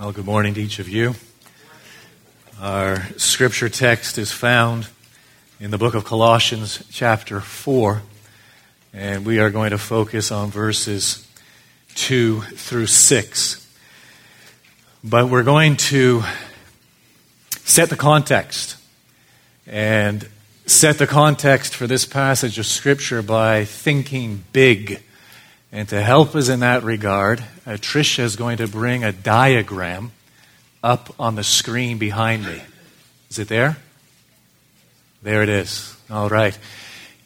Well, good morning to each of you. Our scripture text is found in the book of Colossians, chapter 4, and we are going to focus on verses 2 through 6. But we're going to set the context and set the context for this passage of scripture by thinking big. And to help us in that regard, uh, Tricia is going to bring a diagram up on the screen behind me. Is it there? There it is. All right.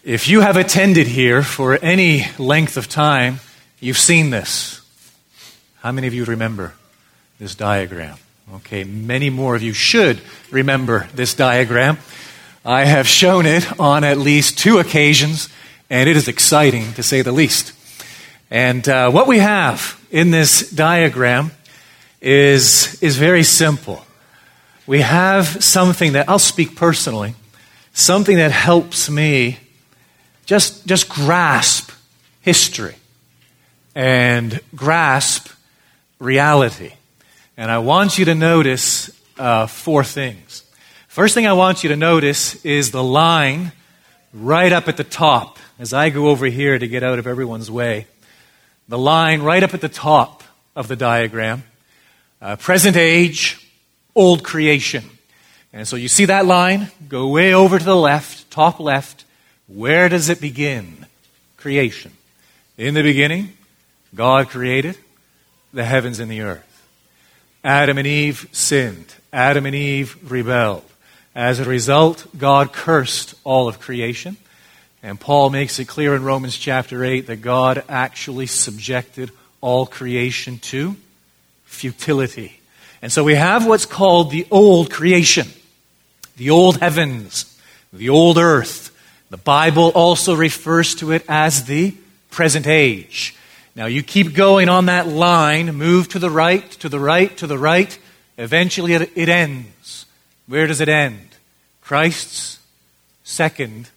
If you have attended here for any length of time, you've seen this. How many of you remember this diagram? Okay, many more of you should remember this diagram. I have shown it on at least two occasions, and it is exciting to say the least. And uh, what we have in this diagram is, is very simple. We have something that I'll speak personally, something that helps me just, just grasp history and grasp reality. And I want you to notice uh, four things. First thing I want you to notice is the line right up at the top as I go over here to get out of everyone's way the line right up at the top of the diagram uh, present age, old creation. And so you see that line? Go way over to the left, top left. Where does it begin? Creation. In the beginning, God created the heavens and the earth. Adam and Eve sinned. Adam and Eve rebelled. As a result, God cursed all of creation. And Paul makes it clear in Romans chapter 8 that God actually subjected all creation to futility. And so we have what's called the old creation, the old heavens, the old earth. The Bible also refers to it as the present age. Now you keep going on that line, move to the right, to the right, to the right. Eventually it ends. Where does it end? Christ's second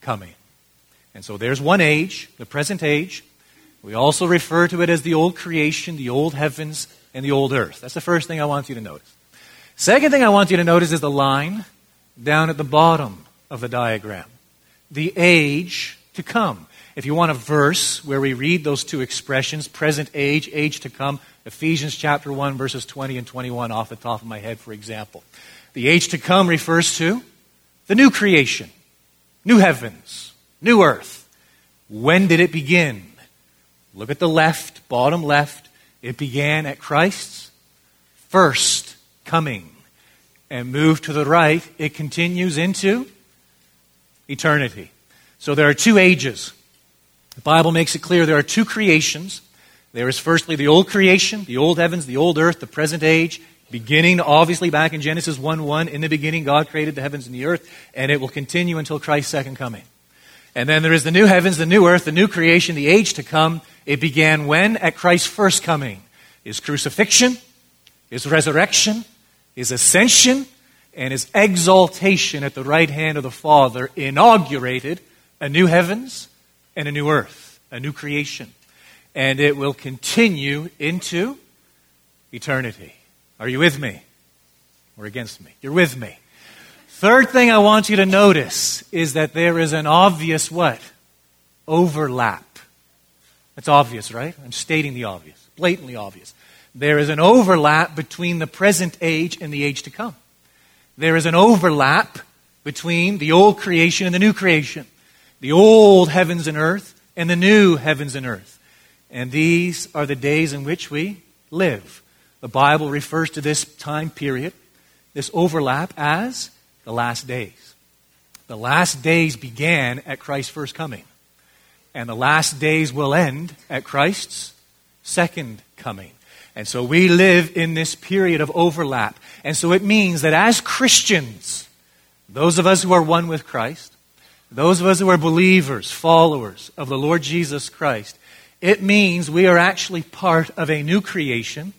coming. And so there's one age, the present age. We also refer to it as the old creation, the old heavens, and the old earth. That's the first thing I want you to notice. Second thing I want you to notice is the line down at the bottom of the diagram. The age to come. If you want a verse where we read those two expressions, present age, age to come, Ephesians chapter 1, verses 20 and 21 off the top of my head, for example. The age to come refers to the new creation, new heavens, new earth. When did it begin? Look at the left, bottom left. It began at Christ's first coming. And move to the right, it continues into eternity. So there are two ages. The Bible makes it clear there are two creations. There is firstly the old creation, the old heavens, the old earth, the present age, beginning obviously back in Genesis 1 1. In the beginning, God created the heavens and the earth, and it will continue until Christ's second coming. And then there is the new heavens, the new earth, the new creation, the age to come. It began when? At Christ's first coming. His crucifixion, his resurrection, his ascension, and his exaltation at the right hand of the Father inaugurated a new heavens and a new earth, a new creation. And it will continue into eternity. Are you with me? Or against me? You're with me. Third thing I want you to notice is that there is an obvious what? Overlap. That's obvious, right? I'm stating the obvious, blatantly obvious. There is an overlap between the present age and the age to come. There is an overlap between the old creation and the new creation, the old heavens and earth and the new heavens and earth. And these are the days in which we live. The Bible refers to this time period, this overlap, as the last days. The last days began at Christ's first coming, and the last days will end at Christ's second coming. And so we live in this period of overlap. And so it means that as Christians, those of us who are one with Christ, those of us who are believers, followers of the Lord Jesus Christ, it means we are actually part of a new creation,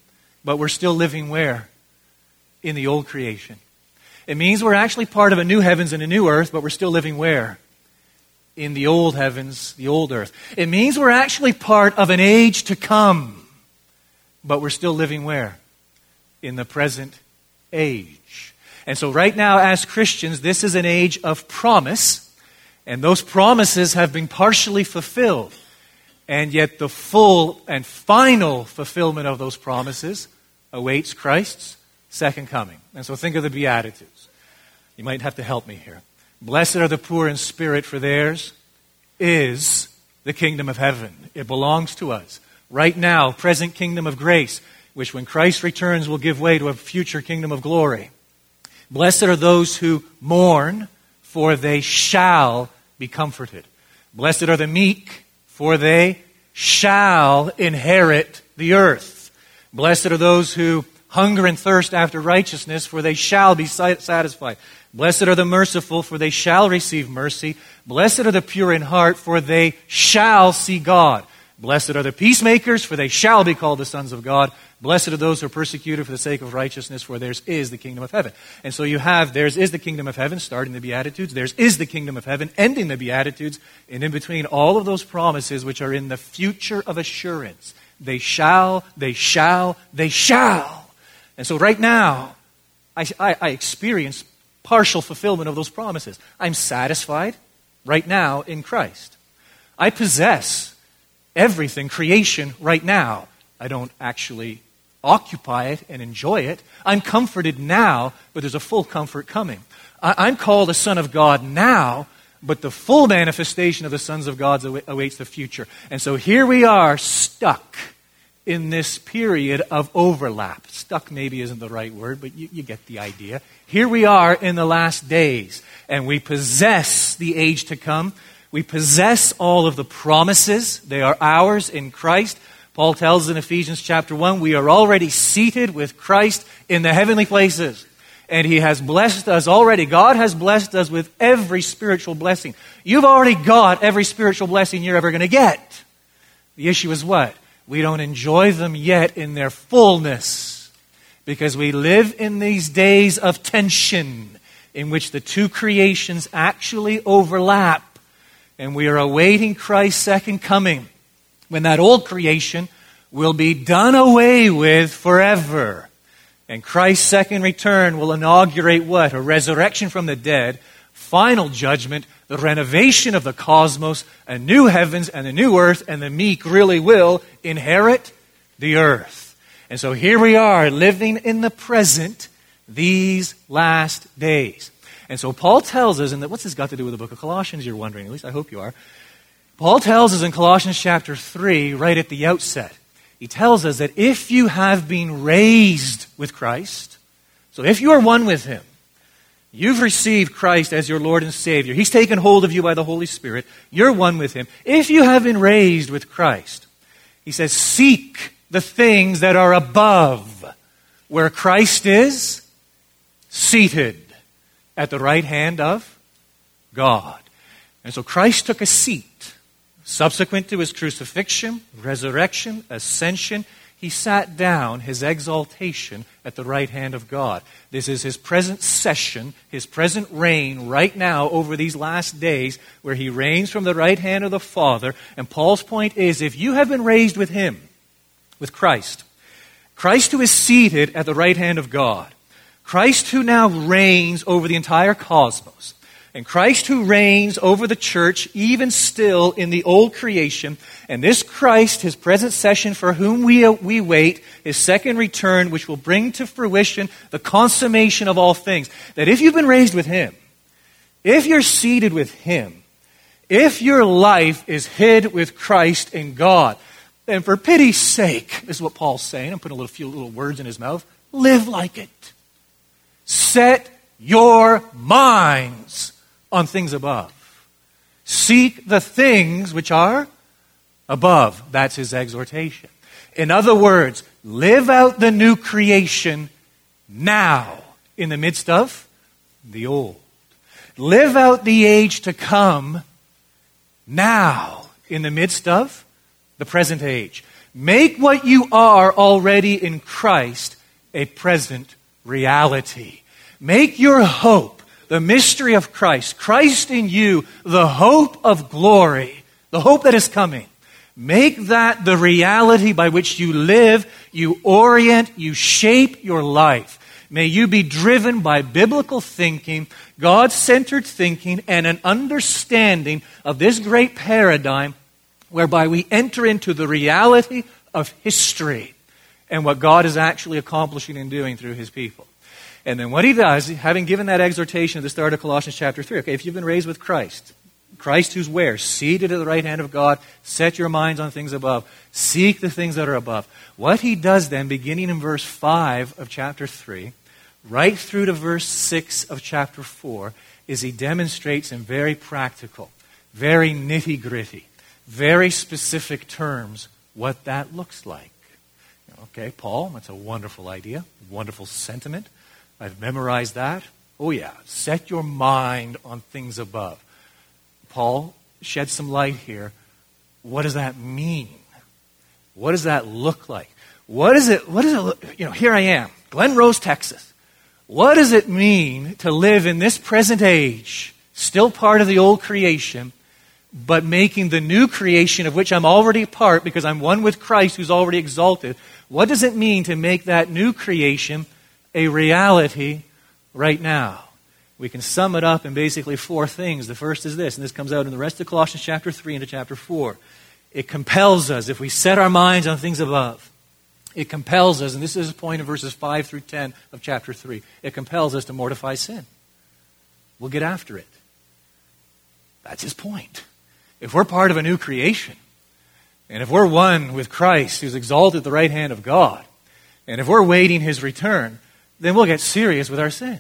but we're still living where? In the old creation. It means we're actually part of a new heavens and a new earth, but we're still living where? In the old heavens, the old earth. It means we're actually part of an age to come, but we're still living where? in the present age. And so, right now, as Christians, this is an age of promise, and those promises have been partially fulfilled. And yet, the full and final fulfillment of those promises awaits Christ's second coming. And so, think of the Beatitudes. You might have to help me here. Blessed are the poor in spirit, for theirs is the kingdom of heaven. It belongs to us. Right now, present kingdom of grace, which when Christ returns will give way to a future kingdom of glory. Blessed are those who mourn, for they shall be comforted. Blessed are the meek, for they shall inherit the earth. Blessed are those who hunger and thirst after righteousness, for they shall be satisfied. Blessed are the merciful, for they shall receive mercy. Blessed are the pure in heart, for they shall see God. Blessed are the peacemakers, for they shall be called the sons of God. Blessed are those who are persecuted for the sake of righteousness, for theirs is the kingdom of heaven. And so you have theirs is the kingdom of heaven, starting the Beatitudes. Theirs is the kingdom of heaven, ending the Beatitudes. And in between all of those promises, which are in the future of assurance, they shall, they shall, they shall. And so right now, I, I, I experience partial fulfillment of those promises. I'm satisfied right now in Christ. I possess everything, creation, right now. I don't actually occupy it and enjoy it. I'm comforted now, but there's a full comfort coming. I'm called a son of God now, but the full manifestation of the sons of God awaits the future. And so here we are stuck in this period of overlap. Stuck maybe isn't the right word, but you, you, get the idea. Here we are in the last days, and we possess the age to come. We possess all of the promises. They are ours in Christ. Paul tells in Ephesians chapter 1, we are already seated with Christ in the heavenly places. And he has blessed us already. God has blessed us with every spiritual blessing. You've already got every spiritual blessing you're ever going to get. The issue is what? We don't enjoy them yet in their fullness because we live in these days of tension in which the two creations actually overlap and we are awaiting Christ's second coming when that old creation will be done away with forever. And Christ's second return will inaugurate what? A resurrection from the dead, final judgment, the renovation of the cosmos, a new heavens and a new earth, and the meek really will inherit the earth. And so here we are living in the present these last days. And so Paul tells us, and that what's this got to do with the book of Colossians, you're wondering, at least I hope you are. Paul tells us in Colossians chapter 3, right at the outset, he tells us that if you have been raised with Christ, so if you are one with him, You've received Christ as your Lord and Savior. He's taken hold of you by the Holy Spirit. You're one with Him. If you have been raised with Christ, He says, seek the things that are above, where Christ is seated at the right hand of God. And so Christ took a seat subsequent to his crucifixion, resurrection, ascension he sat down, his exaltation, at the right hand of God. This is his present session, his present reign right now over these last days, where he reigns from the right hand of the Father. And Paul's point is if you have been raised with him, with Christ, Christ who is seated at the right hand of God, Christ who now reigns over the entire cosmos, and Christ who reigns over the church, even still in the old creation, and this Christ, his present session for whom we, we wait, his second return, which will bring to fruition the consummation of all things. That if you've been raised with him, if you're seated with him, if your life is hid with Christ in God, then for pity's sake, this is what Paul's saying. I'm putting a little, few little words in his mouth. Live like it. Set your minds on things above. Seek the things which are above. That's his exhortation. In other words, live out the new creation now in the midst of the old. Live out the age to come now in the midst of the present age. Make what you are already in Christ a present reality. Make your hope the mystery of Christ, Christ in you, the hope of glory, the hope that is coming. Make that the reality by which you live, you orient, you shape your life. May you be driven by biblical thinking, God centered thinking, and an understanding of this great paradigm whereby we enter into the reality of history and what God is actually accomplishing and doing through his people. And then what he does, having given that exhortation at the start of Colossians chapter 3, okay, if you've been raised with Christ, Christ who's where? Seated at the right hand of God, set your minds on things above, seek the things that are above. What he does then, beginning in verse 5 of chapter 3, right through to verse 6 of chapter 4, is he demonstrates in very practical, very nitty gritty, very specific terms what that looks like. Okay, Paul, that's a wonderful idea, wonderful sentiment. I've memorized that. Oh, yeah, set your mind on things above. Paul shed some light here. What does that mean? What does that look like? What is it, what does it look, you know, here I am, Glen Rose, Texas. What does it mean to live in this present age, still part of the old creation, but making the new creation of which I'm already part because I'm one with Christ who's already exalted. What does it mean to make that new creation a reality right now? We can sum it up in basically four things. The first is this, and this comes out in the rest of Colossians chapter 3 into chapter 4. It compels us, if we set our minds on things above, it compels us, and this is a point of verses 5 through 10 of chapter 3, it compels us to mortify sin. We'll get after it. That's his point. If we're part of a new creation, and if we're one with Christ who's exalted at the right hand of God, and if we're waiting his return, then we'll get serious with our sin.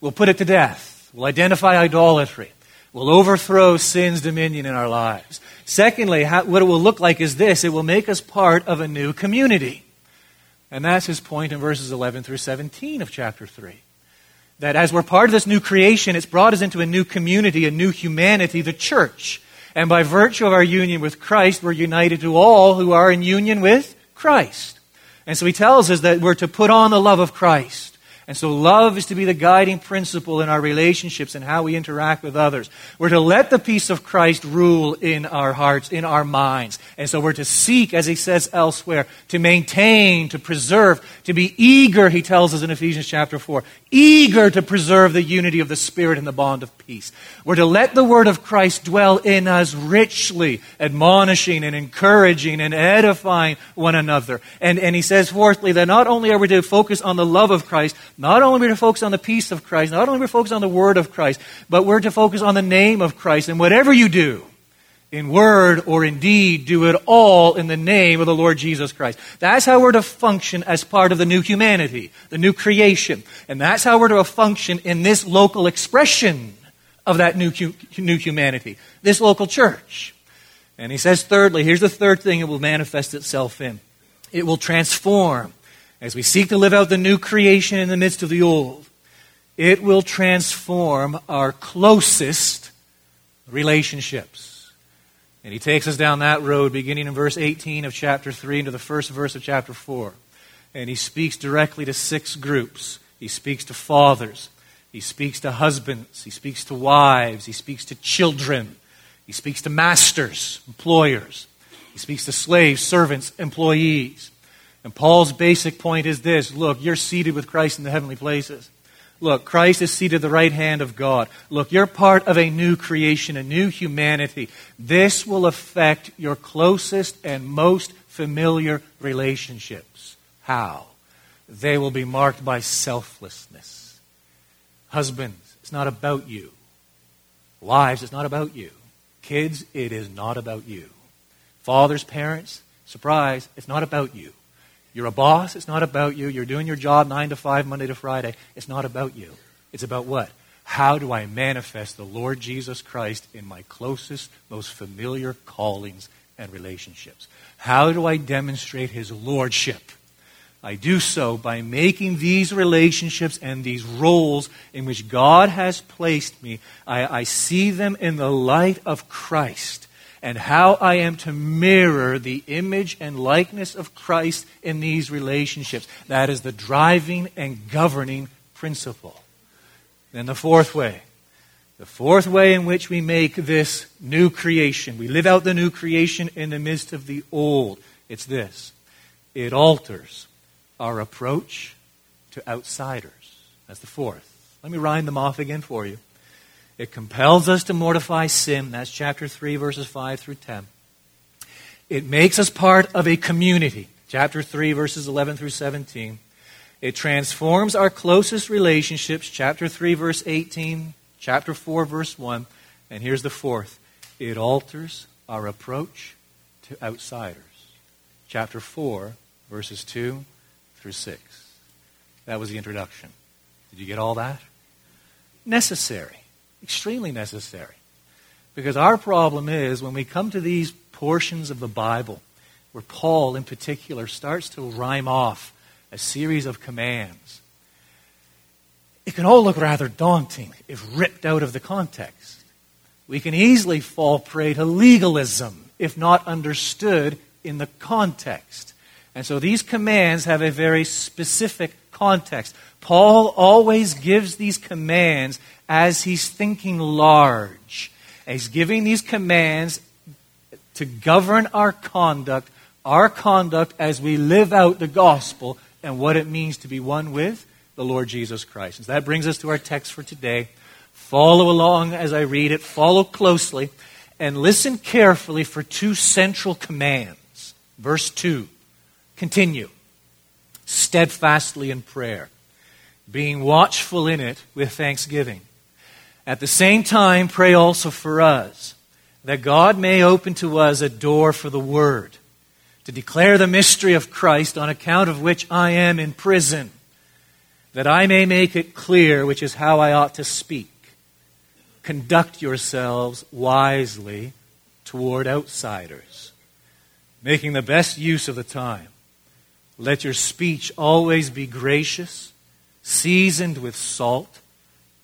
We'll put it to death. We'll identify idolatry. We'll overthrow sin's dominion in our lives. Secondly, how, what it will look like is this it will make us part of a new community. And that's his point in verses 11 through 17 of chapter 3. That as we're part of this new creation, it's brought us into a new community, a new humanity, the church. And by virtue of our union with Christ, we're united to all who are in union with Christ. And so he tells us that we're to put on the love of Christ. And so love is to be the guiding principle in our relationships and how we interact with others. We're to let the peace of Christ rule in our hearts, in our minds. And so we're to seek, as he says elsewhere, to maintain, to preserve, to be eager, he tells us in Ephesians chapter 4, eager to preserve the unity of the Spirit and the bond of peace. We're to let the word of Christ dwell in us richly, admonishing and encouraging and edifying one another. And, and he says, fourthly, that not only are we to focus on the love of Christ, not only are we to focus on the peace of Christ, not only are we to focus on the word of Christ, but we're to focus on the name of Christ. And whatever you do, in word or in deed, do it all in the name of the Lord Jesus Christ. That's how we're to function as part of the new humanity, the new creation. And that's how we're to function in this local expression of that new, new humanity, this local church. And he says, thirdly, here's the third thing it will manifest itself in it will transform as we seek to live out the new creation in the midst of the old, it will transform our closest relationships. And he takes us down that road beginning in verse 18 of chapter 3 into the first verse of chapter 4. And he speaks directly to six groups. He speaks to fathers. He speaks to husbands. He speaks to wives. He speaks to children. He speaks to masters, employers. He speaks to slaves, servants, employees. And Paul's basic point is this look, you're seated with Christ in the heavenly places. Look, Christ is seated at the right hand of God. Look, you're part of a new creation, a new humanity. This will affect your closest and most familiar relationships. How? They will be marked by selflessness. Husbands, it's not about you. Wives, it's not about you. Kids, it is not about you. Fathers, parents, surprise, it's not about you. You're a boss. It's not about you. You're doing your job 9 to 5, Monday to Friday. It's not about you. It's about what? How do I manifest the Lord Jesus Christ in my closest, most familiar callings and relationships? How do I demonstrate his lordship? I do so by making these relationships and these roles in which God has placed me, I, I see them in the light of Christ and how I am to mirror the image and likeness of Christ in these relationships. That is the driving and governing principle. Then the fourth way The fourth way in which we make this new creation, we live out the new creation in the midst of the old, it's this it alters our approach to outsiders. That's the fourth. Let me rhyme them off again for you. It compels us to mortify sin. That's chapter 3, verses 5 through 10. It makes us part of a community. Chapter 3, verses 11 through 17. It transforms our closest relationships. Chapter 3, verse 18 chapter 4, verse 1. And here's the fourth it alters our approach to outsiders. Chapter 4, verses 2 through 6. That was the introduction. Did you get all that? Necessary. Extremely necessary. Because our problem is when we come to these portions of the Bible, where Paul in particular starts to rhyme off a series of commands it can all look rather daunting if ripped out of the context. We can easily fall prey to legalism if not understood in the context. And so these commands have a very specific context. Paul always gives these commands as he's thinking large. He's giving these commands to govern our conduct, our conduct as we live out the gospel and what it means to be one with the Lord Jesus Christ. And so that brings us to our text for today. Follow along as I read it, follow closely, and listen carefully for two central commands. Verse 2 continue steadfastly in prayer, being watchful in it with thanksgiving. At the same time, pray also for us, that God may open to us a door for the word, to declare the mystery of Christ, on account of which I am in prison that I may make it clear which is how I ought to speak. Conduct yourselves wisely toward outsiders, making the best use of the time. Let your speech always be gracious, seasoned with salt,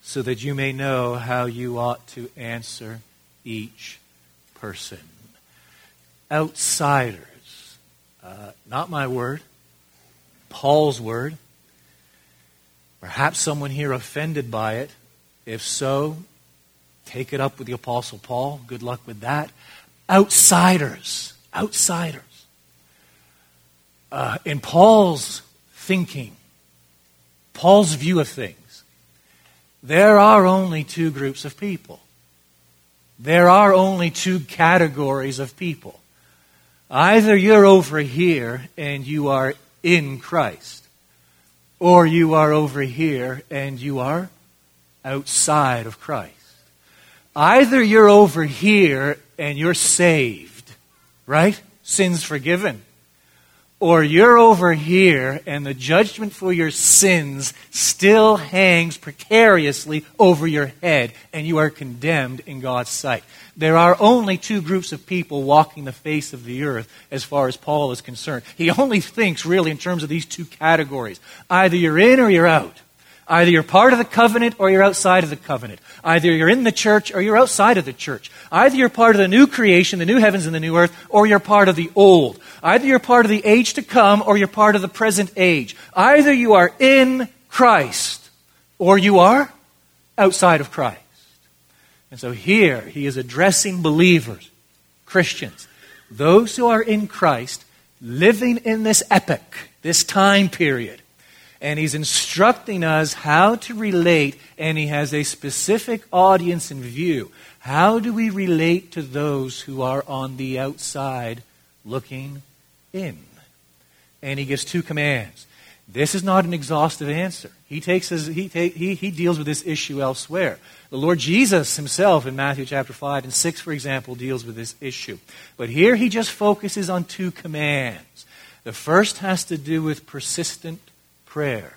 so that you may know how you ought to answer each person. Outsiders. Uh, not my word, Paul's word. Perhaps someone here offended by it. If so, take it up with the Apostle Paul. Good luck with that. Outsiders. Outsiders. Uh, in Paul's thinking, Paul's view of things, there are only two groups of people. There are only two categories of people. Either you're over here and you are in Christ, or you are over here and you are outside of Christ. Either you're over here and you're saved, right? Sins forgiven. Or you're over here and the judgment for your sins still hangs precariously over your head and you are condemned in God's sight. There are only two groups of people walking the face of the earth as far as Paul is concerned. He only thinks really in terms of these two categories. Either you're in or you're out. Either you're part of the covenant or you're outside of the covenant. Either you're in the church or you're outside of the church. Either you're part of the new creation, the new heavens and the new earth, or you're part of the old. Either you're part of the age to come or you're part of the present age. Either you are in Christ or you are outside of Christ. And so here he is addressing believers, Christians, those who are in Christ, living in this epoch, this time period and he's instructing us how to relate, and he has a specific audience in view. How do we relate to those who are on the outside looking in? And he gives two commands. This is not an exhaustive answer. He, takes his, he, take, he, he deals with this issue elsewhere. The Lord Jesus himself in Matthew chapter 5 and 6, for example, deals with this issue. But here he just focuses on two commands. The first has to do with persistent prayer.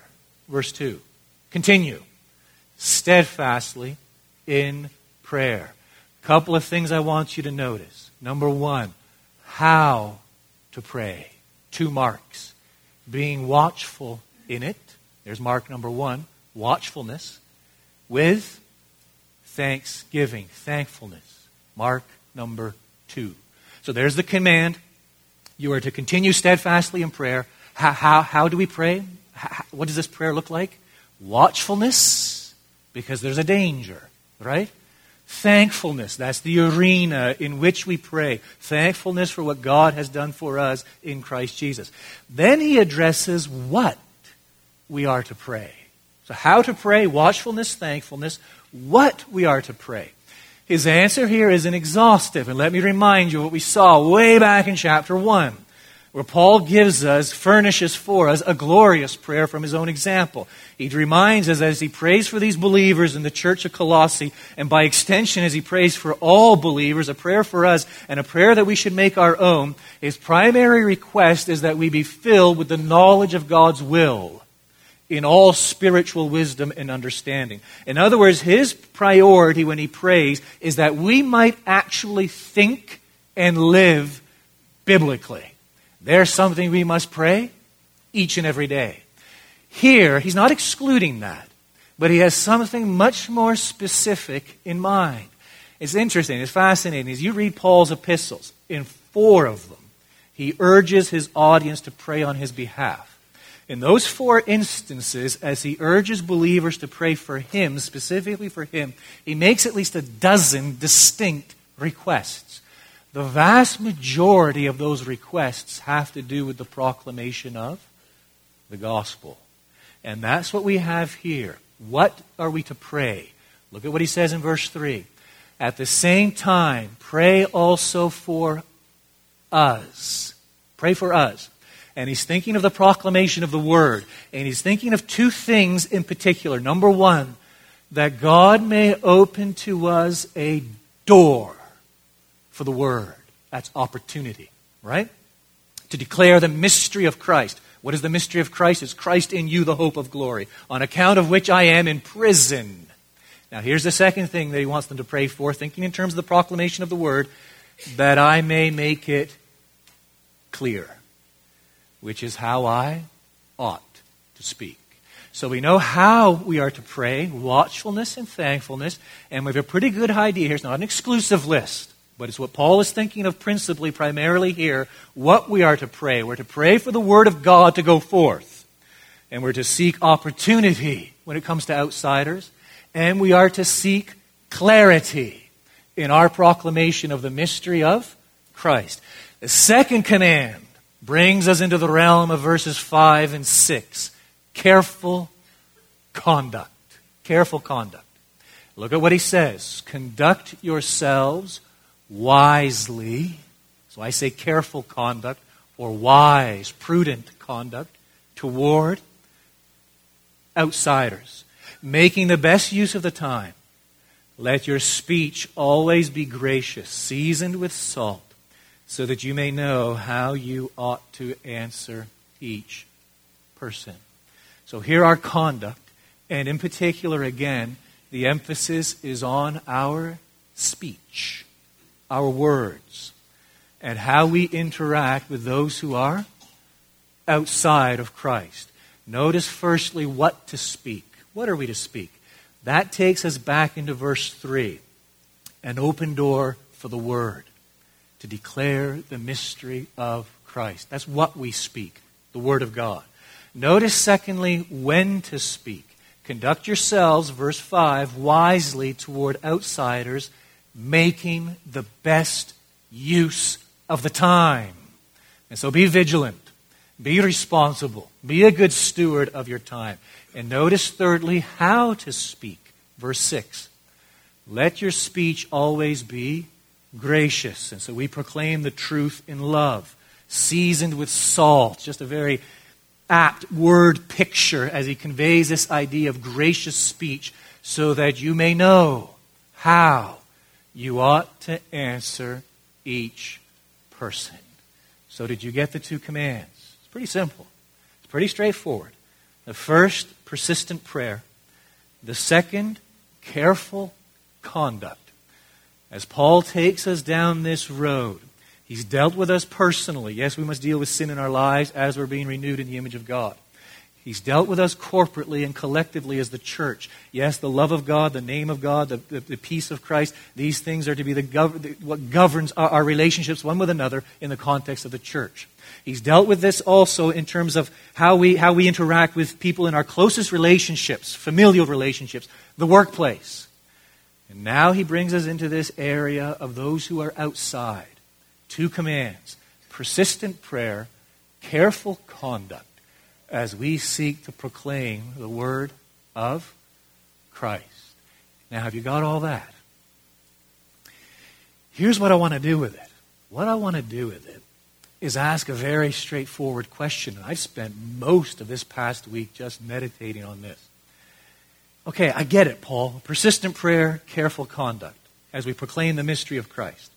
Verse 2. Continue. Steadfastly in prayer. Couple of things I want you to notice. Number one, how to pray. Two marks. Being watchful in it. There's mark number one watchfulness with thanksgiving, thankfulness. Mark number two. So there's the command. You are to continue steadfastly in prayer. How, how, how do we pray? What does this prayer look like? Watchfulness, because there's a danger, right? Thankfulness, that's the arena in which we pray. Thankfulness for what God has done for us in Christ Jesus. Then he addresses what we are to pray. So, how to pray, watchfulness, thankfulness, what we are to pray. His answer here isn't exhaustive, and let me remind you what we saw way back in chapter 1 where Paul gives us, furnishes for us, a glorious prayer from his own example. He reminds us as he prays for these believers in the church of Colossae, and by extension, as he prays for all believers, a prayer for us and a prayer that we should make our own, his primary request is that we be filled with the knowledge of God's will in all spiritual wisdom and understanding. In other words, his priority when he prays is that we might actually think and live biblically. There's something we must pray each and every day. Here, he's not excluding that, but he has something much more specific in mind. It's interesting, it's fascinating. As you read Paul's epistles, in four of them, he urges his audience to pray on his behalf. In those four instances, as he urges believers to pray for him, specifically for him, he makes at least a dozen distinct requests. The vast majority of those requests have to do with the proclamation of the gospel. And that's what we have here. What are we to pray? Look at what he says in verse 3. At the same time, pray also for us. Pray for us. And he's thinking of the proclamation of the word. And he's thinking of two things in particular. Number one, that God may open to us a door for the word. That's opportunity, right? To declare the mystery of Christ. What is the mystery of Christ? It's Christ in you, the hope of glory, on account of which I am in prison. Now, here's the second thing that he wants them to pray for, thinking in terms of the proclamation of the word, that I may make it clear, which is how I ought to speak. So we know how we are to pray watchfulness and thankfulness, and we have a pretty good idea here. It's not an exclusive list. But it's what Paul is thinking of principally, primarily here, what we are to pray. We're to pray for the Word of God to go forth. And we're to seek opportunity when it comes to outsiders. And we are to seek clarity in our proclamation of the mystery of Christ. The second command brings us into the realm of verses 5 and 6. Careful conduct. Careful conduct. Look at what he says. Conduct yourselves wisely. So I say careful conduct or wise, prudent conduct toward outsiders, making the best use of the time. Let your speech always be gracious, seasoned with salt, so that you may know how you ought to answer each person. So here our conduct, and in particular, again, the emphasis is on our speech our words and how we interact with those who are outside of Christ. Notice, firstly, what to speak. What are we to speak? That takes us back into verse 3 an open door for the Word to declare the mystery of Christ. That's what we speak, the Word of God. Notice, secondly, when to speak. Conduct yourselves, verse 5, wisely toward outsiders making the best use of the time. And so be vigilant, be responsible, be a good steward of your time. And notice, thirdly, how to speak. Verse 6 Let your speech always be gracious. And so we proclaim the truth in love, seasoned with salt. Just a very apt word picture as he conveys this idea of gracious speech so that you may know how you ought to answer each person. So, did you get the two commands? It's pretty simple, it's pretty straightforward. The first, persistent prayer. The second, careful conduct. As Paul takes us down this road, he's dealt with us personally. Yes, we must deal with sin in our lives as we're being renewed in the image of God. He's dealt with us corporately and collectively as the church. Yes, the love of God, the name of God, the, the, the peace of Christ, these things are to be the gov- what governs our, our relationships one with another in the context of the church. He's dealt with this also in terms of how we, how we interact with people in our closest relationships, familial relationships, the workplace. And now he brings us into this area of those who are outside. Two commands persistent prayer, careful conduct as we seek to proclaim the word of Christ. Now, have you got all that? Here's what I want to do with it. What I want to do with it is ask a very straightforward question. And I've spent most of this past week just meditating on this. Okay, I get it, Paul. Persistent prayer, careful conduct as we proclaim the mystery of Christ.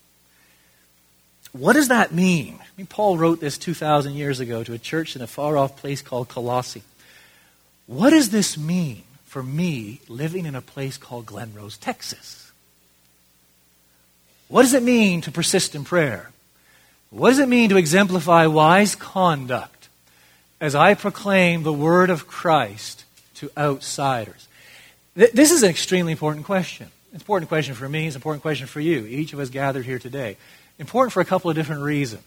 What does that mean? I mean, Paul wrote this 2,000 years ago to a church in a far off place called Colossae. What does this mean for me living in a place called Glen Rose, Texas? What does it mean to persist in prayer? What does it mean to exemplify wise conduct as I proclaim the word of Christ to outsiders? This is an extremely important question. It's an important question for me. It's an important question for you, each of us gathered here today. Important for a couple of different reasons.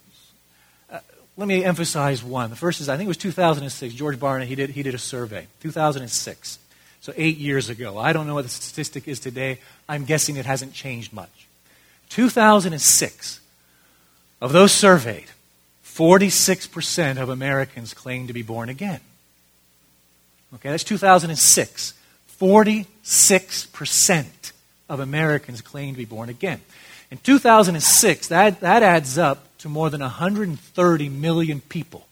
Uh, let me emphasize one. The first is, I think it was 2006. George Barna, he did, he did a survey. 2006. So eight years ago. I don't know what the statistic is today. I'm guessing it hasn't changed much. 2006. Of those surveyed, 46% of Americans claim to be born again. Okay, that's 2006. 46% of Americans claim to be born again. In 2006, that, that adds up to more than 130 million people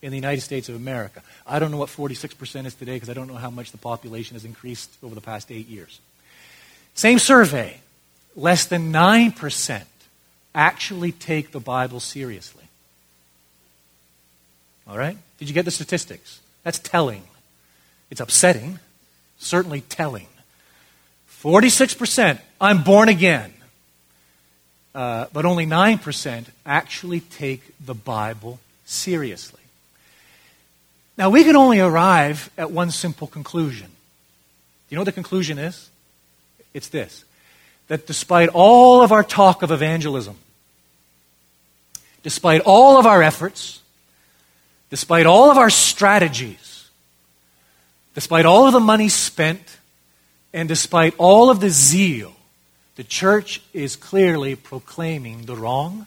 in the United States of America. I don't know what 46% is today because I don't know how much the population has increased over the past eight years. Same survey, less than 9% actually take the Bible seriously. All right? Did you get the statistics? That's telling. It's upsetting, certainly telling. 46%, I'm born again. Uh, but only 9% actually take the Bible seriously. Now, we can only arrive at one simple conclusion. Do you know what the conclusion is? It's this that despite all of our talk of evangelism, despite all of our efforts, despite all of our strategies, despite all of the money spent, and despite all of the zeal, the church is clearly proclaiming the wrong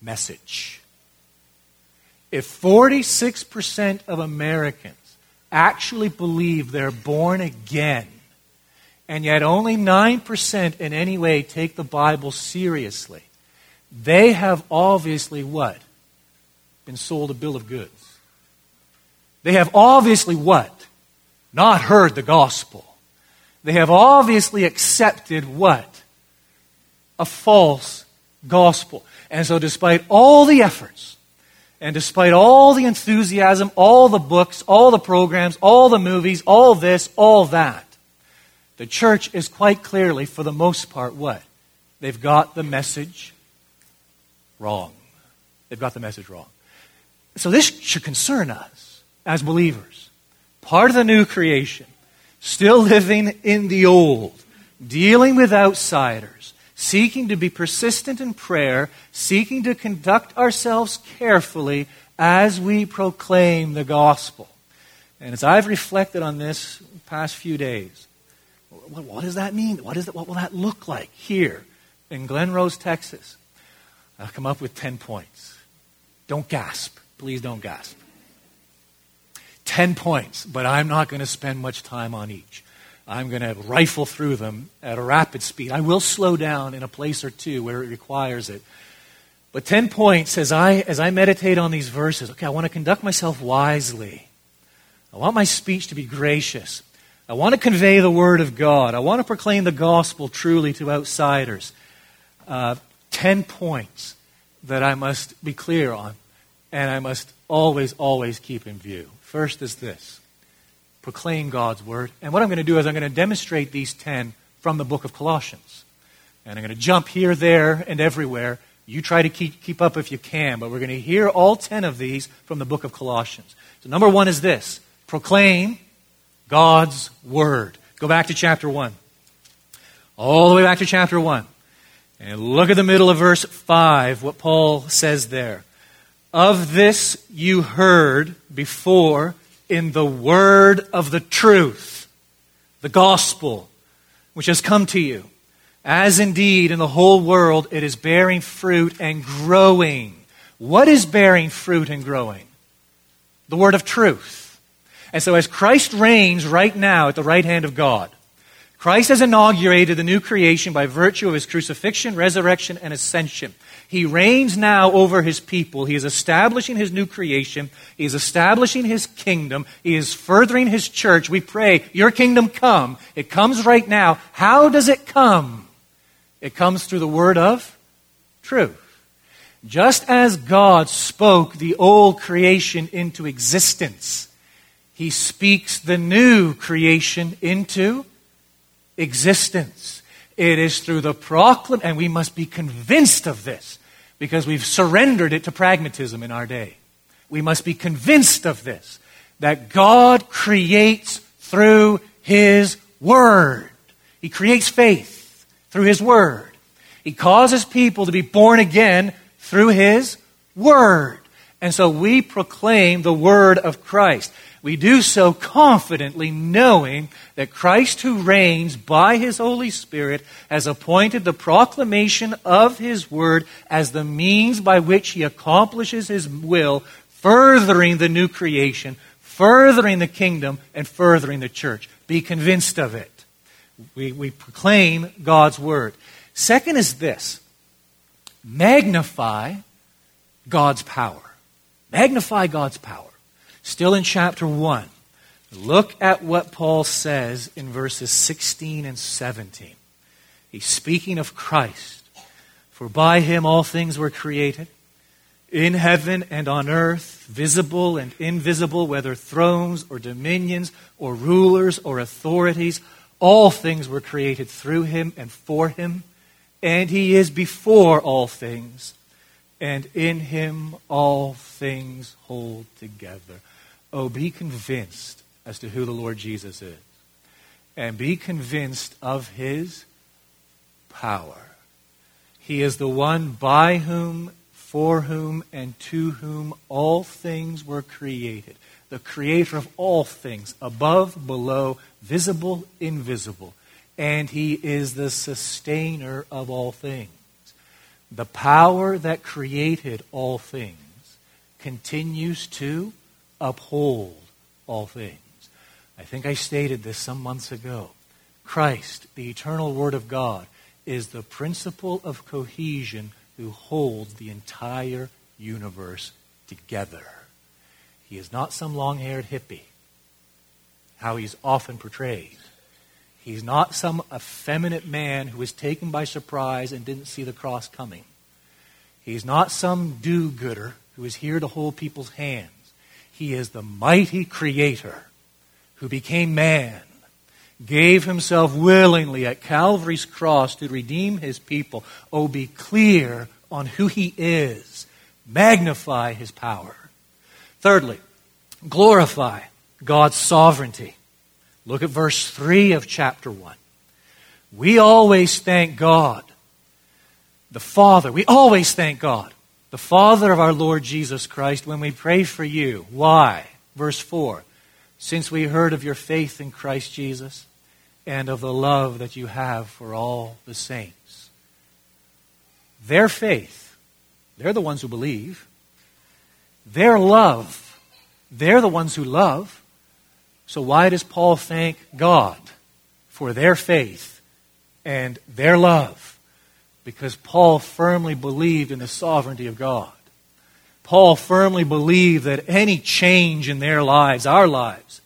message. If 46% of Americans actually believe they're born again, and yet only 9% in any way take the Bible seriously, they have obviously what? Been sold a bill of goods. They have obviously what? Not heard the gospel. They have obviously accepted what? A false gospel. And so, despite all the efforts, and despite all the enthusiasm, all the books, all the programs, all the movies, all this, all that, the church is quite clearly, for the most part, what? They've got the message wrong. They've got the message wrong. So this should concern us as believers. Part of the new creation, still living in the old, dealing with outsiders, seeking to be persistent in prayer, seeking to conduct ourselves carefully as we proclaim the gospel. And as I've reflected on this past few days, what does that mean? What, is that, what will that look like here in Glen Rose, Texas? I've come up with 10 points. Don't gasp. Please don't gasp. 10 points, but I'm not going to spend much time on each. I'm going to rifle through them at a rapid speed. I will slow down in a place or two where it requires it. But 10 points as I, as I meditate on these verses. Okay, I want to conduct myself wisely. I want my speech to be gracious. I want to convey the Word of God. I want to proclaim the gospel truly to outsiders. Uh, 10 points that I must be clear on and I must always, always keep in view. First is this proclaim God's word. And what I'm going to do is I'm going to demonstrate these 10 from the book of Colossians. And I'm going to jump here, there, and everywhere. You try to keep, keep up if you can, but we're going to hear all 10 of these from the book of Colossians. So, number one is this proclaim God's word. Go back to chapter 1. All the way back to chapter 1. And look at the middle of verse 5, what Paul says there. Of this you heard before in the word of the truth, the gospel, which has come to you, as indeed in the whole world it is bearing fruit and growing. What is bearing fruit and growing? The word of truth. And so, as Christ reigns right now at the right hand of God, Christ has inaugurated the new creation by virtue of his crucifixion, resurrection, and ascension. He reigns now over his people. He is establishing his new creation. He is establishing his kingdom. He is furthering his church. We pray, Your kingdom come. It comes right now. How does it come? It comes through the word of truth. Just as God spoke the old creation into existence, He speaks the new creation into existence. It is through the proclamation, and we must be convinced of this because we've surrendered it to pragmatism in our day. We must be convinced of this that God creates through His Word. He creates faith through His Word. He causes people to be born again through His Word. And so we proclaim the Word of Christ. We do so confidently knowing that Christ, who reigns by his Holy Spirit, has appointed the proclamation of his word as the means by which he accomplishes his will, furthering the new creation, furthering the kingdom, and furthering the church. Be convinced of it. We, we proclaim God's word. Second is this magnify God's power. Magnify God's power. Still in chapter 1, look at what Paul says in verses 16 and 17. He's speaking of Christ. For by him all things were created, in heaven and on earth, visible and invisible, whether thrones or dominions or rulers or authorities. All things were created through him and for him, and he is before all things, and in him all things hold together. Oh, be convinced as to who the Lord Jesus is. And be convinced of his power. He is the one by whom, for whom, and to whom all things were created. The creator of all things, above, below, visible, invisible. And he is the sustainer of all things. The power that created all things continues to uphold all things. I think I stated this some months ago. Christ, the eternal Word of God, is the principle of cohesion who holds the entire universe together. He is not some long haired hippie, how he's often portrayed. He's not some effeminate man who was taken by surprise and didn't see the cross coming. He's not some do gooder who is here to hold people's hands. He is the mighty creator who became man, gave himself willingly at Calvary's cross to redeem his people. Oh, be clear on who he is. Magnify his power. Thirdly, glorify God's sovereignty. Look at verse 3 of chapter 1. We always thank God, the Father. We always thank God the Father of our Lord Jesus Christ, when we pray for you. Why? Verse 4 Since we heard of your faith in Christ Jesus and of the love that you have for all the saints. Their faith, they're the ones who believe. Their love, they're the ones who love. So why does Paul thank God for their faith and their love? because Paul firmly believed in the sovereignty of God. Paul firmly believed that any change in their lives, our lives,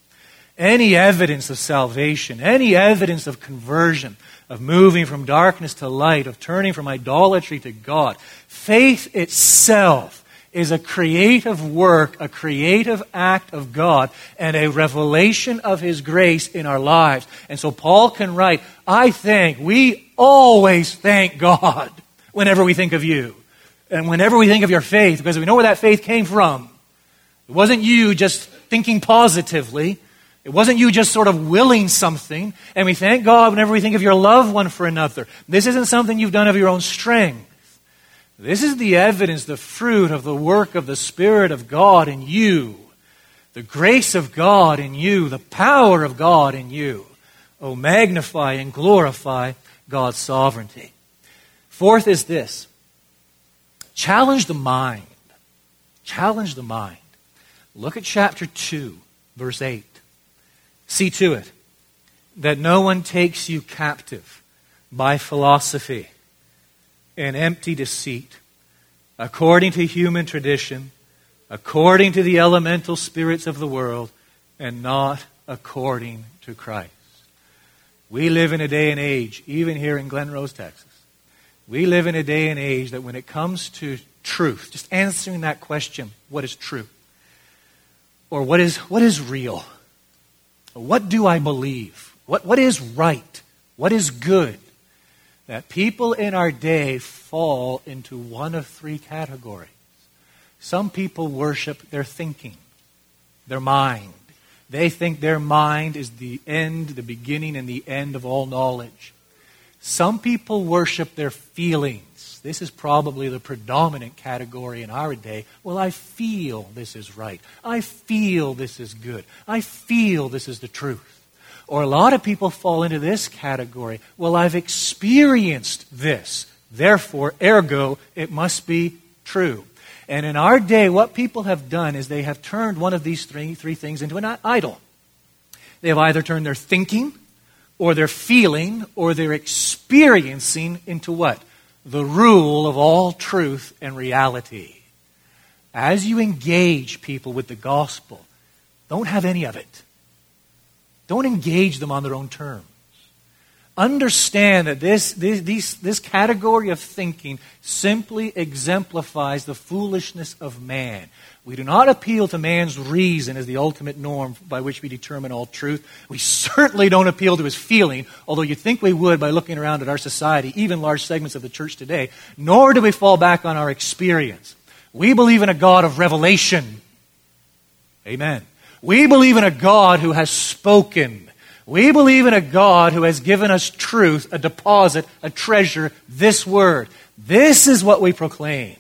any evidence of salvation, any evidence of conversion, of moving from darkness to light, of turning from idolatry to God, faith itself is a creative work, a creative act of God, and a revelation of His grace in our lives. And so Paul can write, I think, we always thank God whenever we think of you. And whenever we think of your faith, because we know where that faith came from. It wasn't you just thinking positively. It wasn't you just sort of willing something. And we thank God whenever we think of your love one for another. This isn't something you've done of your own strength. This is the evidence, the fruit of the work of the Spirit of God in you, the grace of God in you, the power of God in you. Oh, magnify and glorify God's sovereignty. Fourth is this challenge the mind. Challenge the mind. Look at chapter 2, verse 8. See to it that no one takes you captive by philosophy and empty deceit, according to human tradition, according to the elemental spirits of the world, and not according to Christ. We live in a day and age, even here in Glen Rose, Texas. We live in a day and age that when it comes to truth, just answering that question, what is true? Or what is, what is real? What do I believe? What, what is right? What is good? That people in our day fall into one of three categories. Some people worship their thinking, their mind. They think their mind is the end, the beginning, and the end of all knowledge. Some people worship their feelings. This is probably the predominant category in our day. Well, I feel this is right. I feel this is good. I feel this is the truth. Or a lot of people fall into this category. Well, I've experienced this. Therefore, ergo, it must be true. And in our day, what people have done is they have turned one of these three, three things into an idol. They have either turned their thinking, or their feeling, or their experiencing into what? The rule of all truth and reality. As you engage people with the gospel, don't have any of it. Don't engage them on their own terms. Understand that this, this, this, this category of thinking simply exemplifies the foolishness of man. We do not appeal to man's reason as the ultimate norm by which we determine all truth. We certainly don't appeal to his feeling, although you'd think we would by looking around at our society, even large segments of the church today. Nor do we fall back on our experience. We believe in a God of revelation. Amen. We believe in a God who has spoken. We believe in a God who has given us truth, a deposit, a treasure, this word. This is what we proclaim.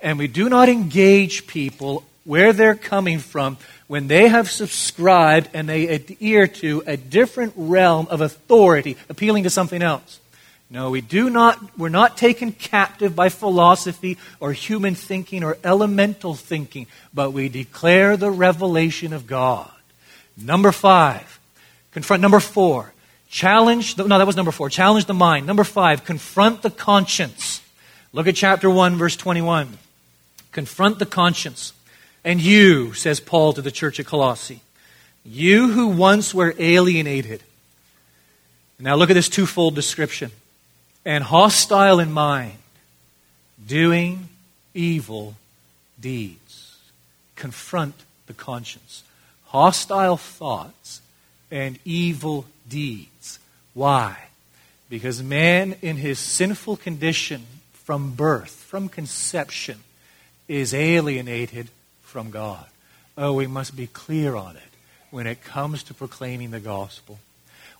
And we do not engage people where they're coming from when they have subscribed and they adhere to a different realm of authority, appealing to something else. No, we do not, we're not taken captive by philosophy or human thinking or elemental thinking, but we declare the revelation of God. Number five, confront. Number four, challenge, the, no, that was number four, challenge the mind. Number five, confront the conscience. Look at chapter 1, verse 21. Confront the conscience. And you, says Paul to the church at Colossae, you who once were alienated. Now look at this twofold description and hostile in mind, doing evil deeds. Confront the conscience. Hostile thoughts and evil deeds. Why? Because man, in his sinful condition from birth, from conception, is alienated from God. Oh, we must be clear on it when it comes to proclaiming the gospel.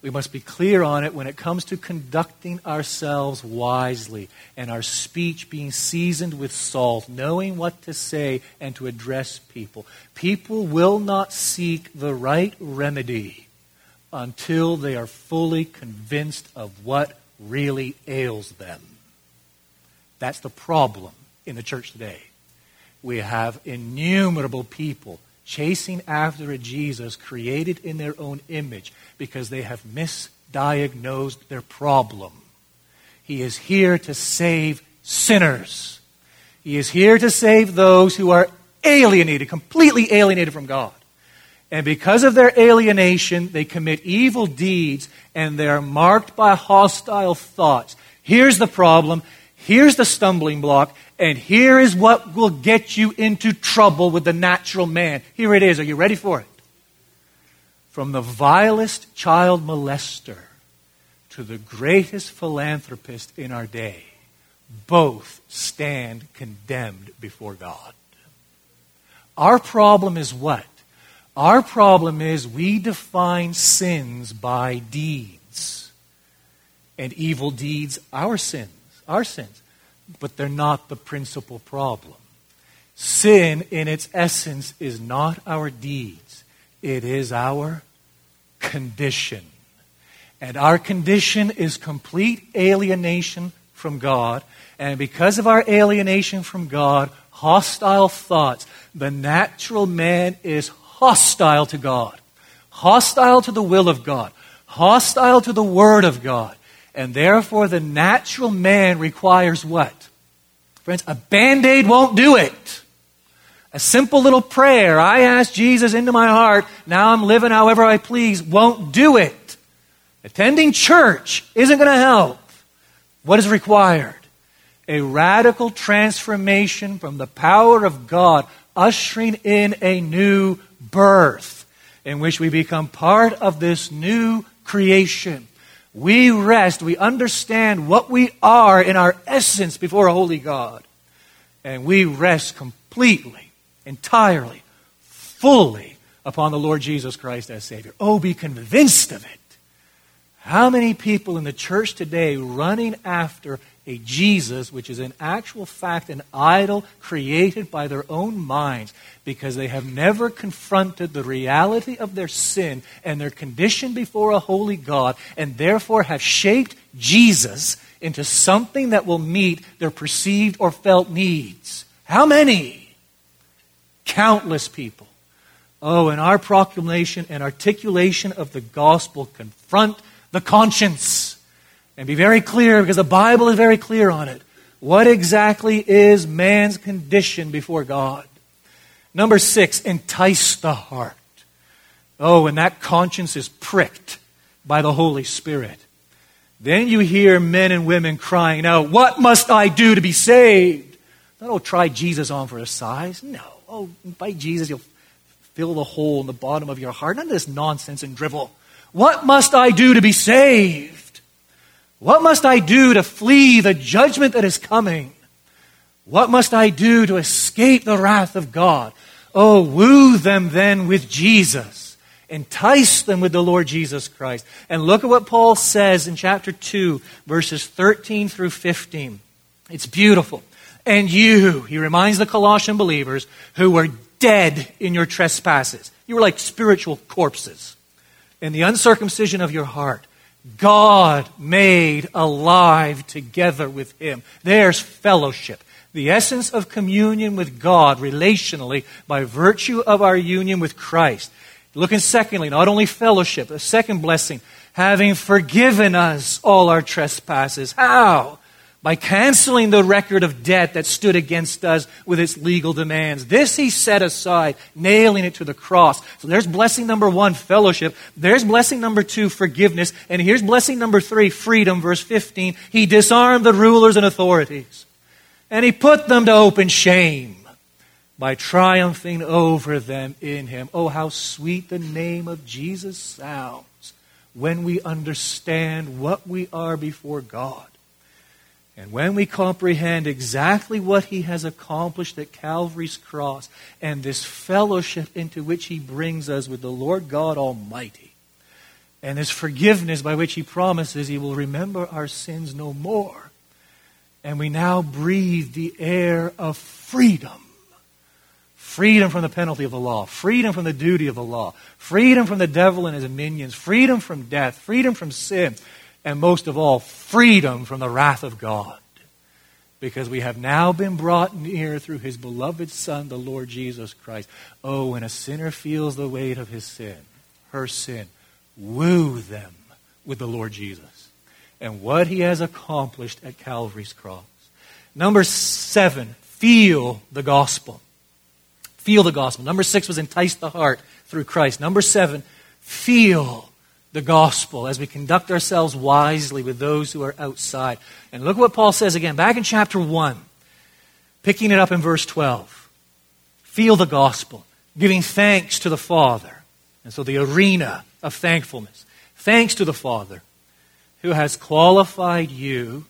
We must be clear on it when it comes to conducting ourselves wisely and our speech being seasoned with salt, knowing what to say and to address people. People will not seek the right remedy until they are fully convinced of what really ails them. That's the problem in the church today. We have innumerable people chasing after a Jesus created in their own image because they have misdiagnosed their problem. He is here to save sinners. He is here to save those who are alienated, completely alienated from God. And because of their alienation, they commit evil deeds and they are marked by hostile thoughts. Here's the problem. Here's the stumbling block. And here is what will get you into trouble with the natural man. Here it is. Are you ready for it? From the vilest child molester to the greatest philanthropist in our day, both stand condemned before God. Our problem is what? Our problem is we define sins by deeds. And evil deeds, our sins, our sins but they're not the principal problem. Sin, in its essence, is not our deeds, it is our condition. And our condition is complete alienation from God. And because of our alienation from God, hostile thoughts, the natural man is hostile to God, hostile to the will of God, hostile to the Word of God. And therefore, the natural man requires what? Friends, a band aid won't do it. A simple little prayer, I ask Jesus into my heart, now I'm living however I please, won't do it. Attending church isn't going to help. What is required? A radical transformation from the power of God, ushering in a new birth in which we become part of this new creation. We rest, we understand what we are in our essence before a holy God. And we rest completely, entirely, fully upon the Lord Jesus Christ as Savior. Oh, be convinced of it. How many people in the church today running after a Jesus which is in actual fact an idol created by their own minds because they have never confronted the reality of their sin and their condition before a holy God and therefore have shaped Jesus into something that will meet their perceived or felt needs. How many? Countless people. Oh, and our proclamation and articulation of the gospel confront the conscience. And be very clear, because the Bible is very clear on it. What exactly is man's condition before God? Number six, entice the heart. Oh, and that conscience is pricked by the Holy Spirit. Then you hear men and women crying out, What must I do to be saved? Not, oh, try Jesus on for a size. No. Oh, by Jesus, you'll fill the hole in the bottom of your heart. None of this nonsense and drivel. What must I do to be saved? What must I do to flee the judgment that is coming? What must I do to escape the wrath of God? Oh, woo them then with Jesus. Entice them with the Lord Jesus Christ. And look at what Paul says in chapter 2, verses 13 through 15. It's beautiful. And you, he reminds the Colossian believers, who were dead in your trespasses. You were like spiritual corpses in the uncircumcision of your heart, God made alive together with Him. There's fellowship. The essence of communion with God relationally by virtue of our union with Christ. Looking secondly, not only fellowship, a second blessing, having forgiven us all our trespasses. How? By canceling the record of debt that stood against us with its legal demands. This he set aside, nailing it to the cross. So there's blessing number one, fellowship. There's blessing number two, forgiveness. And here's blessing number three, freedom. Verse 15. He disarmed the rulers and authorities. And he put them to open shame by triumphing over them in him. Oh, how sweet the name of Jesus sounds when we understand what we are before God. And when we comprehend exactly what he has accomplished at Calvary's cross and this fellowship into which he brings us with the Lord God Almighty, and this forgiveness by which he promises he will remember our sins no more, and we now breathe the air of freedom. Freedom from the penalty of the law, freedom from the duty of the law, freedom from the devil and his minions, freedom from death, freedom from sin, and most of all, freedom from the wrath of God. Because we have now been brought near through his beloved Son, the Lord Jesus Christ. Oh, when a sinner feels the weight of his sin, her sin, woo them with the Lord Jesus and what he has accomplished at Calvary's cross. Number seven, feel the gospel. Feel the gospel. Number six was entice the heart through Christ. Number seven, feel the gospel as we conduct ourselves wisely with those who are outside. And look what Paul says again, back in chapter 1, picking it up in verse 12. Feel the gospel, giving thanks to the Father. And so the arena of thankfulness. Thanks to the Father who has qualified you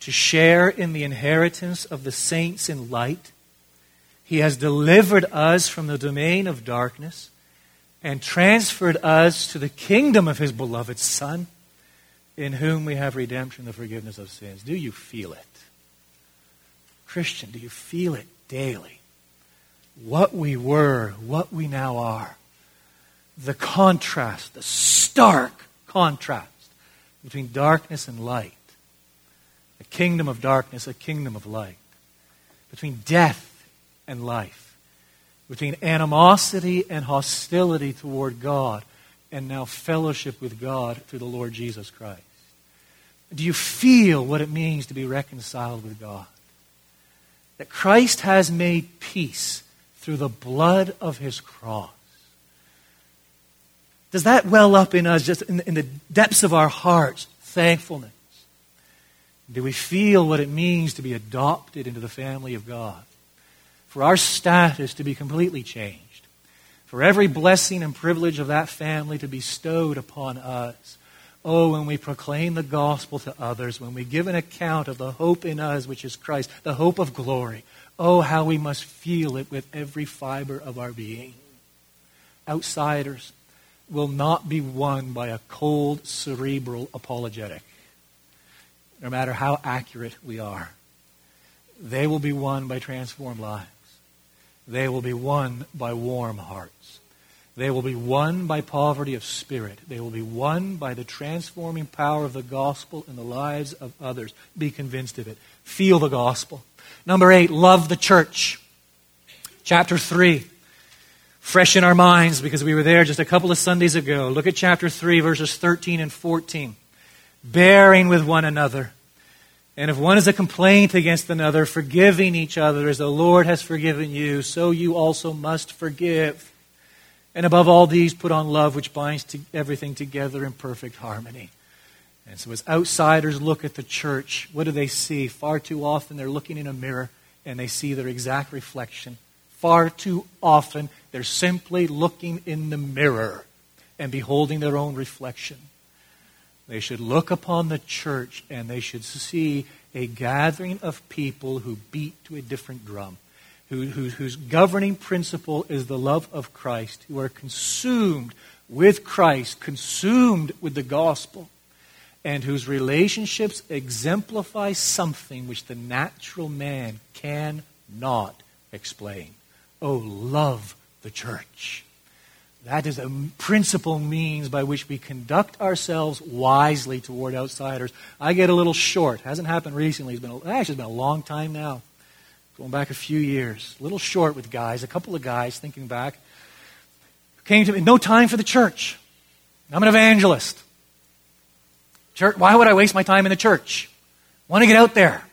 to share in the inheritance of the saints in light. He has delivered us from the domain of darkness and transferred us to the kingdom of his beloved Son, in whom we have redemption, the forgiveness of sins. Do you feel it? Christian, do you feel it daily? What we were, what we now are. The contrast, the stark contrast between darkness and light, a kingdom of darkness, a kingdom of light, between death and life, between animosity and hostility toward God, and now fellowship with God through the Lord Jesus Christ. Do you feel what it means to be reconciled with God? That Christ has made peace through the blood of his cross. Does that well up in us, just in, in the depths of our hearts, thankfulness? Do we feel what it means to be adopted into the family of God? For our status to be completely changed. For every blessing and privilege of that family to be bestowed upon us. Oh, when we proclaim the gospel to others, when we give an account of the hope in us, which is Christ, the hope of glory, oh, how we must feel it with every fiber of our being. Outsiders will not be won by a cold, cerebral apologetic, no matter how accurate we are. They will be won by transformed lives. They will be won by warm hearts. They will be won by poverty of spirit. They will be won by the transforming power of the gospel in the lives of others. Be convinced of it. Feel the gospel. Number eight, love the church. Chapter 3. Fresh in our minds because we were there just a couple of Sundays ago. Look at chapter 3, verses 13 and 14. Bearing with one another. And if one is a complaint against another, forgiving each other as the Lord has forgiven you, so you also must forgive. And above all these, put on love, which binds to everything together in perfect harmony. And so, as outsiders look at the church, what do they see? Far too often, they're looking in a mirror and they see their exact reflection. Far too often, they're simply looking in the mirror and beholding their own reflection. They should look upon the church and they should see a gathering of people who beat to a different drum who, who, whose governing principle is the love of Christ, who are consumed with Christ, consumed with the gospel, and whose relationships exemplify something which the natural man cannot explain. Oh, love the church. That is a principal means by which we conduct ourselves wisely toward outsiders. I get a little short. Hasn't happened recently. It's been a, actually it's been a long time now going back a few years, a little short with guys, a couple of guys thinking back, came to me, no time for the church. I'm an evangelist. Church, why would I waste my time in the church? I want to get out there.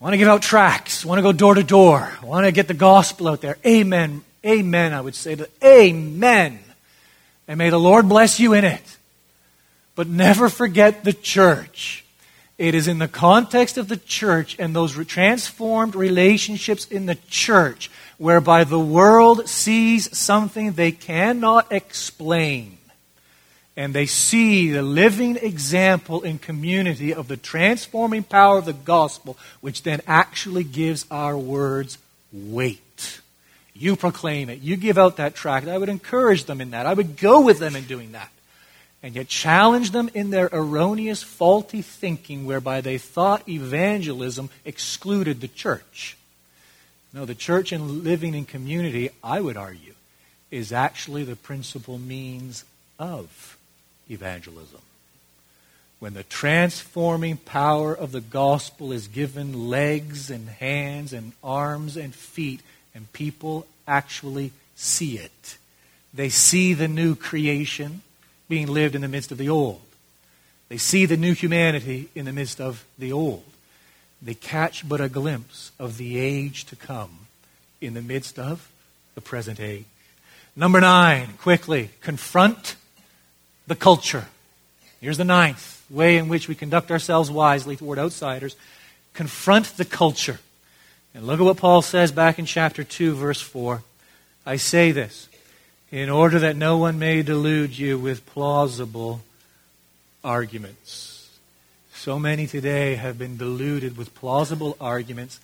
I want to give out tracts. I want to go door to door. I want to get the gospel out there. Amen. Amen, I would say that. Amen. And may the Lord bless you in it. But never forget the church. It is in the context of the church and those transformed relationships in the church whereby the world sees something they cannot explain. And they see the living example in community of the transforming power of the gospel, which then actually gives our words weight. You proclaim it. You give out that tract. I would encourage them in that. I would go with them in doing that and yet challenge them in their erroneous, faulty thinking whereby they thought evangelism excluded the church. No, the church and living in community, I would argue, is actually the principal means of evangelism. When the transforming power of the gospel is given legs and hands and arms and feet, and people actually see it. They see the new creation being lived in the midst of the old. They see the new humanity in the midst of the old. They catch but a glimpse of the age to come in the midst of the present age. Number nine, quickly, confront the culture. Here's the ninth way in which we conduct ourselves wisely toward outsiders. Confront the culture. And look at what Paul says back in chapter 2, verse 4. I say this in order that no one may delude you with plausible arguments. So many today have been deluded with plausible arguments.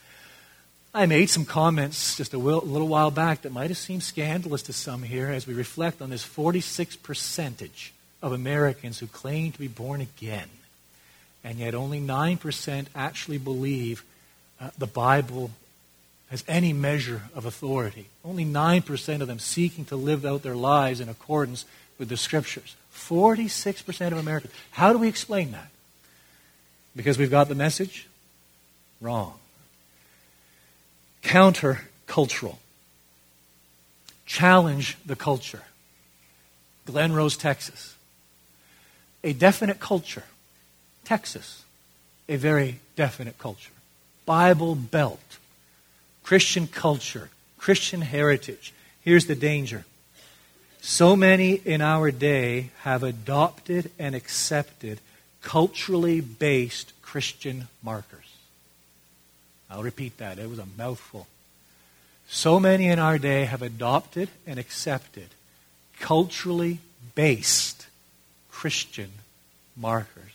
I made some comments just a little while back that might have seemed scandalous to some here as we reflect on this 46 percentage of Americans who claim to be born again, and yet only 9% actually believe uh, the Bible has any measure of authority. Only 9% of them seeking to live out their lives in accordance with the Scriptures. 46% of Americans. How do we explain that? Because we've got the message wrong. Counter cultural. Challenge the culture. Glen Rose, Texas. A definite culture. Texas. A very definite culture. Bible Belt. Christian culture. Christian heritage. Here's the danger. So many in our day have adopted and accepted culturally based Christian markers. I'll repeat that. It was a mouthful. So many in our day have adopted and accepted culturally based Christian markers.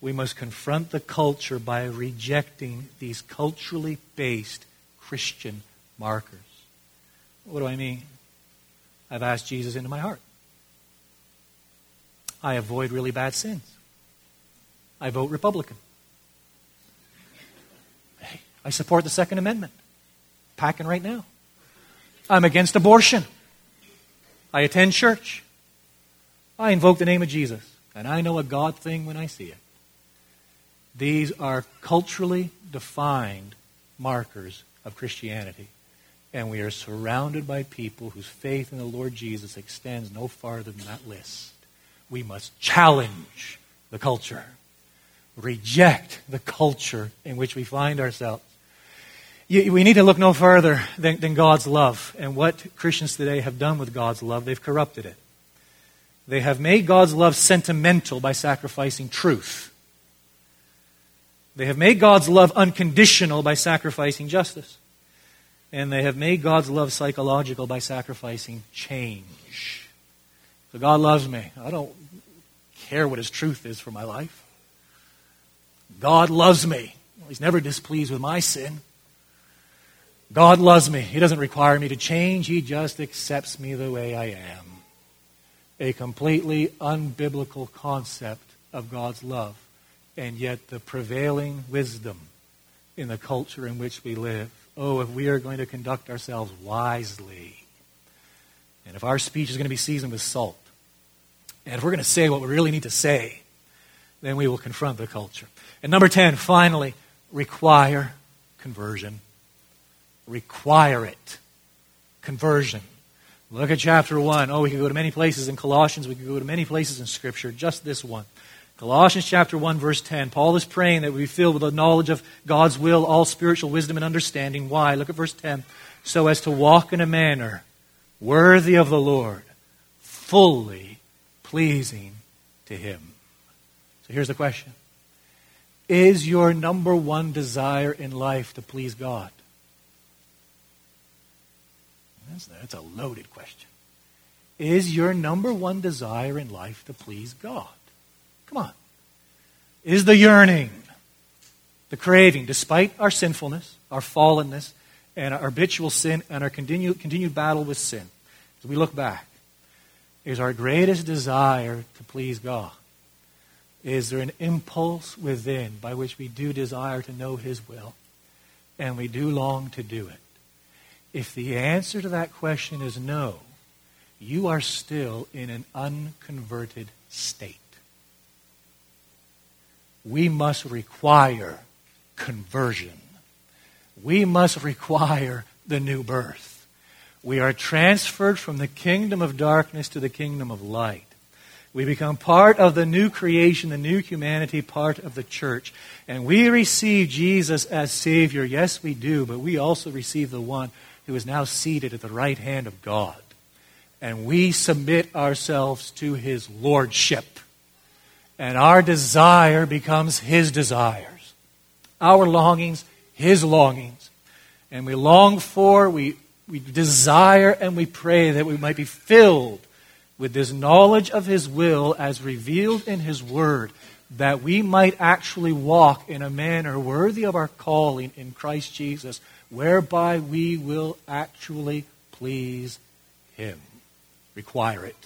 We must confront the culture by rejecting these culturally based Christian markers. What do I mean? I've asked Jesus into my heart. I avoid really bad sins. I vote Republican. I support the Second Amendment. Packing right now. I'm against abortion. I attend church. I invoke the name of Jesus. And I know a God thing when I see it. These are culturally defined markers of Christianity. And we are surrounded by people whose faith in the Lord Jesus extends no farther than that list. We must challenge the culture, reject the culture in which we find ourselves. We need to look no further than, than God's love and what Christians today have done with God's love. They've corrupted it. They have made God's love sentimental by sacrificing truth. They have made God's love unconditional by sacrificing justice. And they have made God's love psychological by sacrificing change. So God loves me. I don't care what His truth is for my life. God loves me. Well, he's never displeased with my sin. God loves me. He doesn't require me to change, He just accepts me the way I am. A completely unbiblical concept of God's love, and yet the prevailing wisdom in the culture in which we live. Oh, if we are going to conduct ourselves wisely, and if our speech is going to be seasoned with salt, and if we're going to say what we really need to say, then we will confront the culture. And number 10, finally, require conversion require it. Conversion. Look at chapter 1. Oh, we could go to many places in Colossians. We could go to many places in Scripture. Just this one. Colossians chapter 1, verse 10. Paul is praying that we be filled with the knowledge of God's will, all spiritual wisdom and understanding. Why? Look at verse 10. So as to walk in a manner worthy of the Lord, fully pleasing to Him. So here's the question Is your number one desire in life to please God? That's, that's a loaded question. Is your number one desire in life to please God? Come on. Is the yearning, the craving, despite our sinfulness, our fallenness, and our habitual sin, and our continued, continued battle with sin, as we look back, is our greatest desire to please God? Is there an impulse within by which we do desire to know His will, and we do long to do it? If the answer to that question is no, you are still in an unconverted state. We must require conversion. We must require the new birth. We are transferred from the kingdom of darkness to the kingdom of light. We become part of the new creation, the new humanity, part of the church. And we receive Jesus as Savior. Yes, we do, but we also receive the one who is now seated at the right hand of God. And we submit ourselves to his lordship. And our desire becomes his desires. Our longings, his longings. And we long for, we, we desire, and we pray that we might be filled with this knowledge of his will as revealed in his word, that we might actually walk in a manner worthy of our calling in Christ Jesus whereby we will actually please Him. Require it.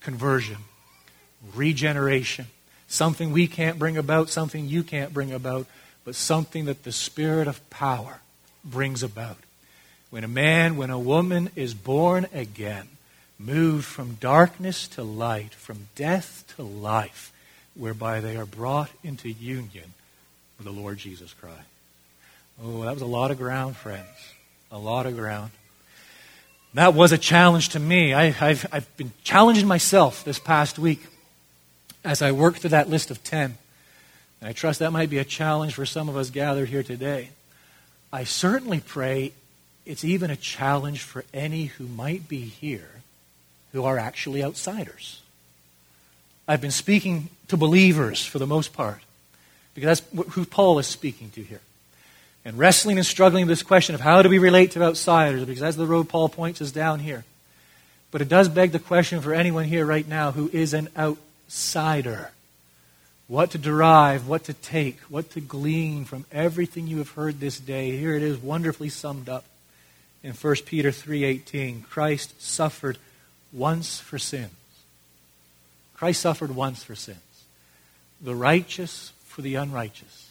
Conversion, regeneration, something we can't bring about, something you can't bring about, but something that the Spirit of power brings about. When a man, when a woman is born again, moved from darkness to light, from death to life, whereby they are brought into union with the Lord Jesus Christ. Oh, that was a lot of ground, friends. A lot of ground. That was a challenge to me. I, have I've been challenging myself this past week as I work through that list of 10. And I trust that might be a challenge for some of us gathered here today. I certainly pray it's even a challenge for any who might be here who are actually outsiders. I've been speaking to believers for the most part, because that's who Paul is speaking to here. And wrestling and struggling with this question of how do we relate to outsiders, because that's the road Paul points us down here. But it does beg the question for anyone here right now who is an outsider what to derive, what to take, what to glean from everything you have heard this day. Here it is wonderfully summed up in 1 Peter 3:18. Christ suffered once for sins. Christ suffered once for sins. The righteous for the unrighteous,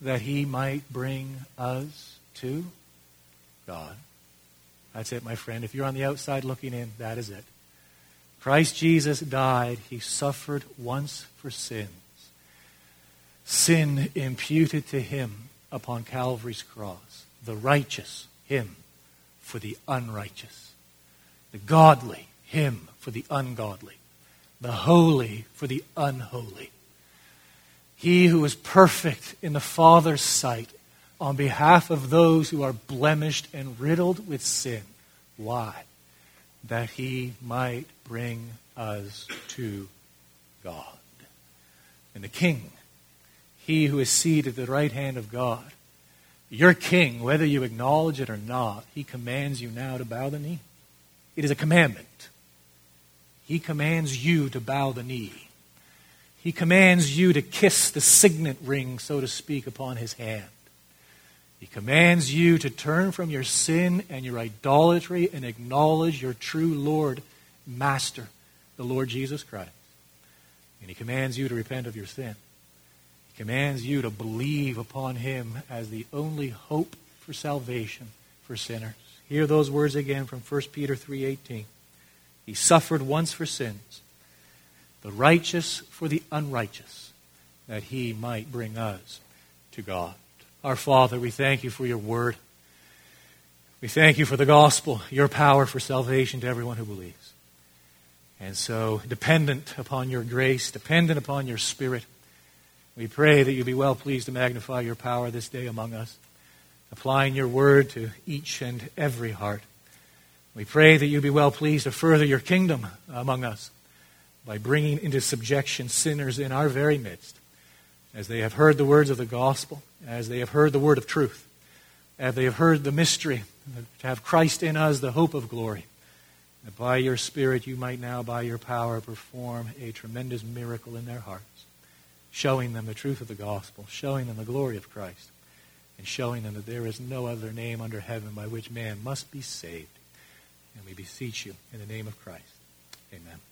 that he might bring us to God. That's it, my friend. If you're on the outside looking in, that is it. Christ Jesus died. He suffered once for sins. Sin imputed to him upon Calvary's cross. The righteous, him for the unrighteous. The godly, him for the ungodly. The holy for the unholy. He who is perfect in the Father's sight on behalf of those who are blemished and riddled with sin. Why? That he might bring us to God. And the King, he who is seated at the right hand of God, your King, whether you acknowledge it or not, he commands you now to bow the knee. It is a commandment. He commands you to bow the knee. He commands you to kiss the signet ring, so to speak, upon his hand. He commands you to turn from your sin and your idolatry and acknowledge your true Lord, Master, the Lord Jesus Christ. And he commands you to repent of your sin. He commands you to believe upon him as the only hope for salvation for sinners. Hear those words again from 1 Peter 3:18. He suffered once for sins, the righteous for the unrighteous, that he might bring us to God. Our Father, we thank you for your word. We thank you for the gospel, your power for salvation to everyone who believes. And so, dependent upon your grace, dependent upon your spirit, we pray that you be well pleased to magnify your power this day among us, applying your word to each and every heart. We pray that you be well pleased to further your kingdom among us by bringing into subjection sinners in our very midst as they have heard the words of the gospel, as they have heard the word of truth, as they have heard the mystery, to have Christ in us, the hope of glory. That by your Spirit you might now, by your power, perform a tremendous miracle in their hearts, showing them the truth of the gospel, showing them the glory of Christ, and showing them that there is no other name under heaven by which man must be saved. And we beseech you in the name of Christ. Amen.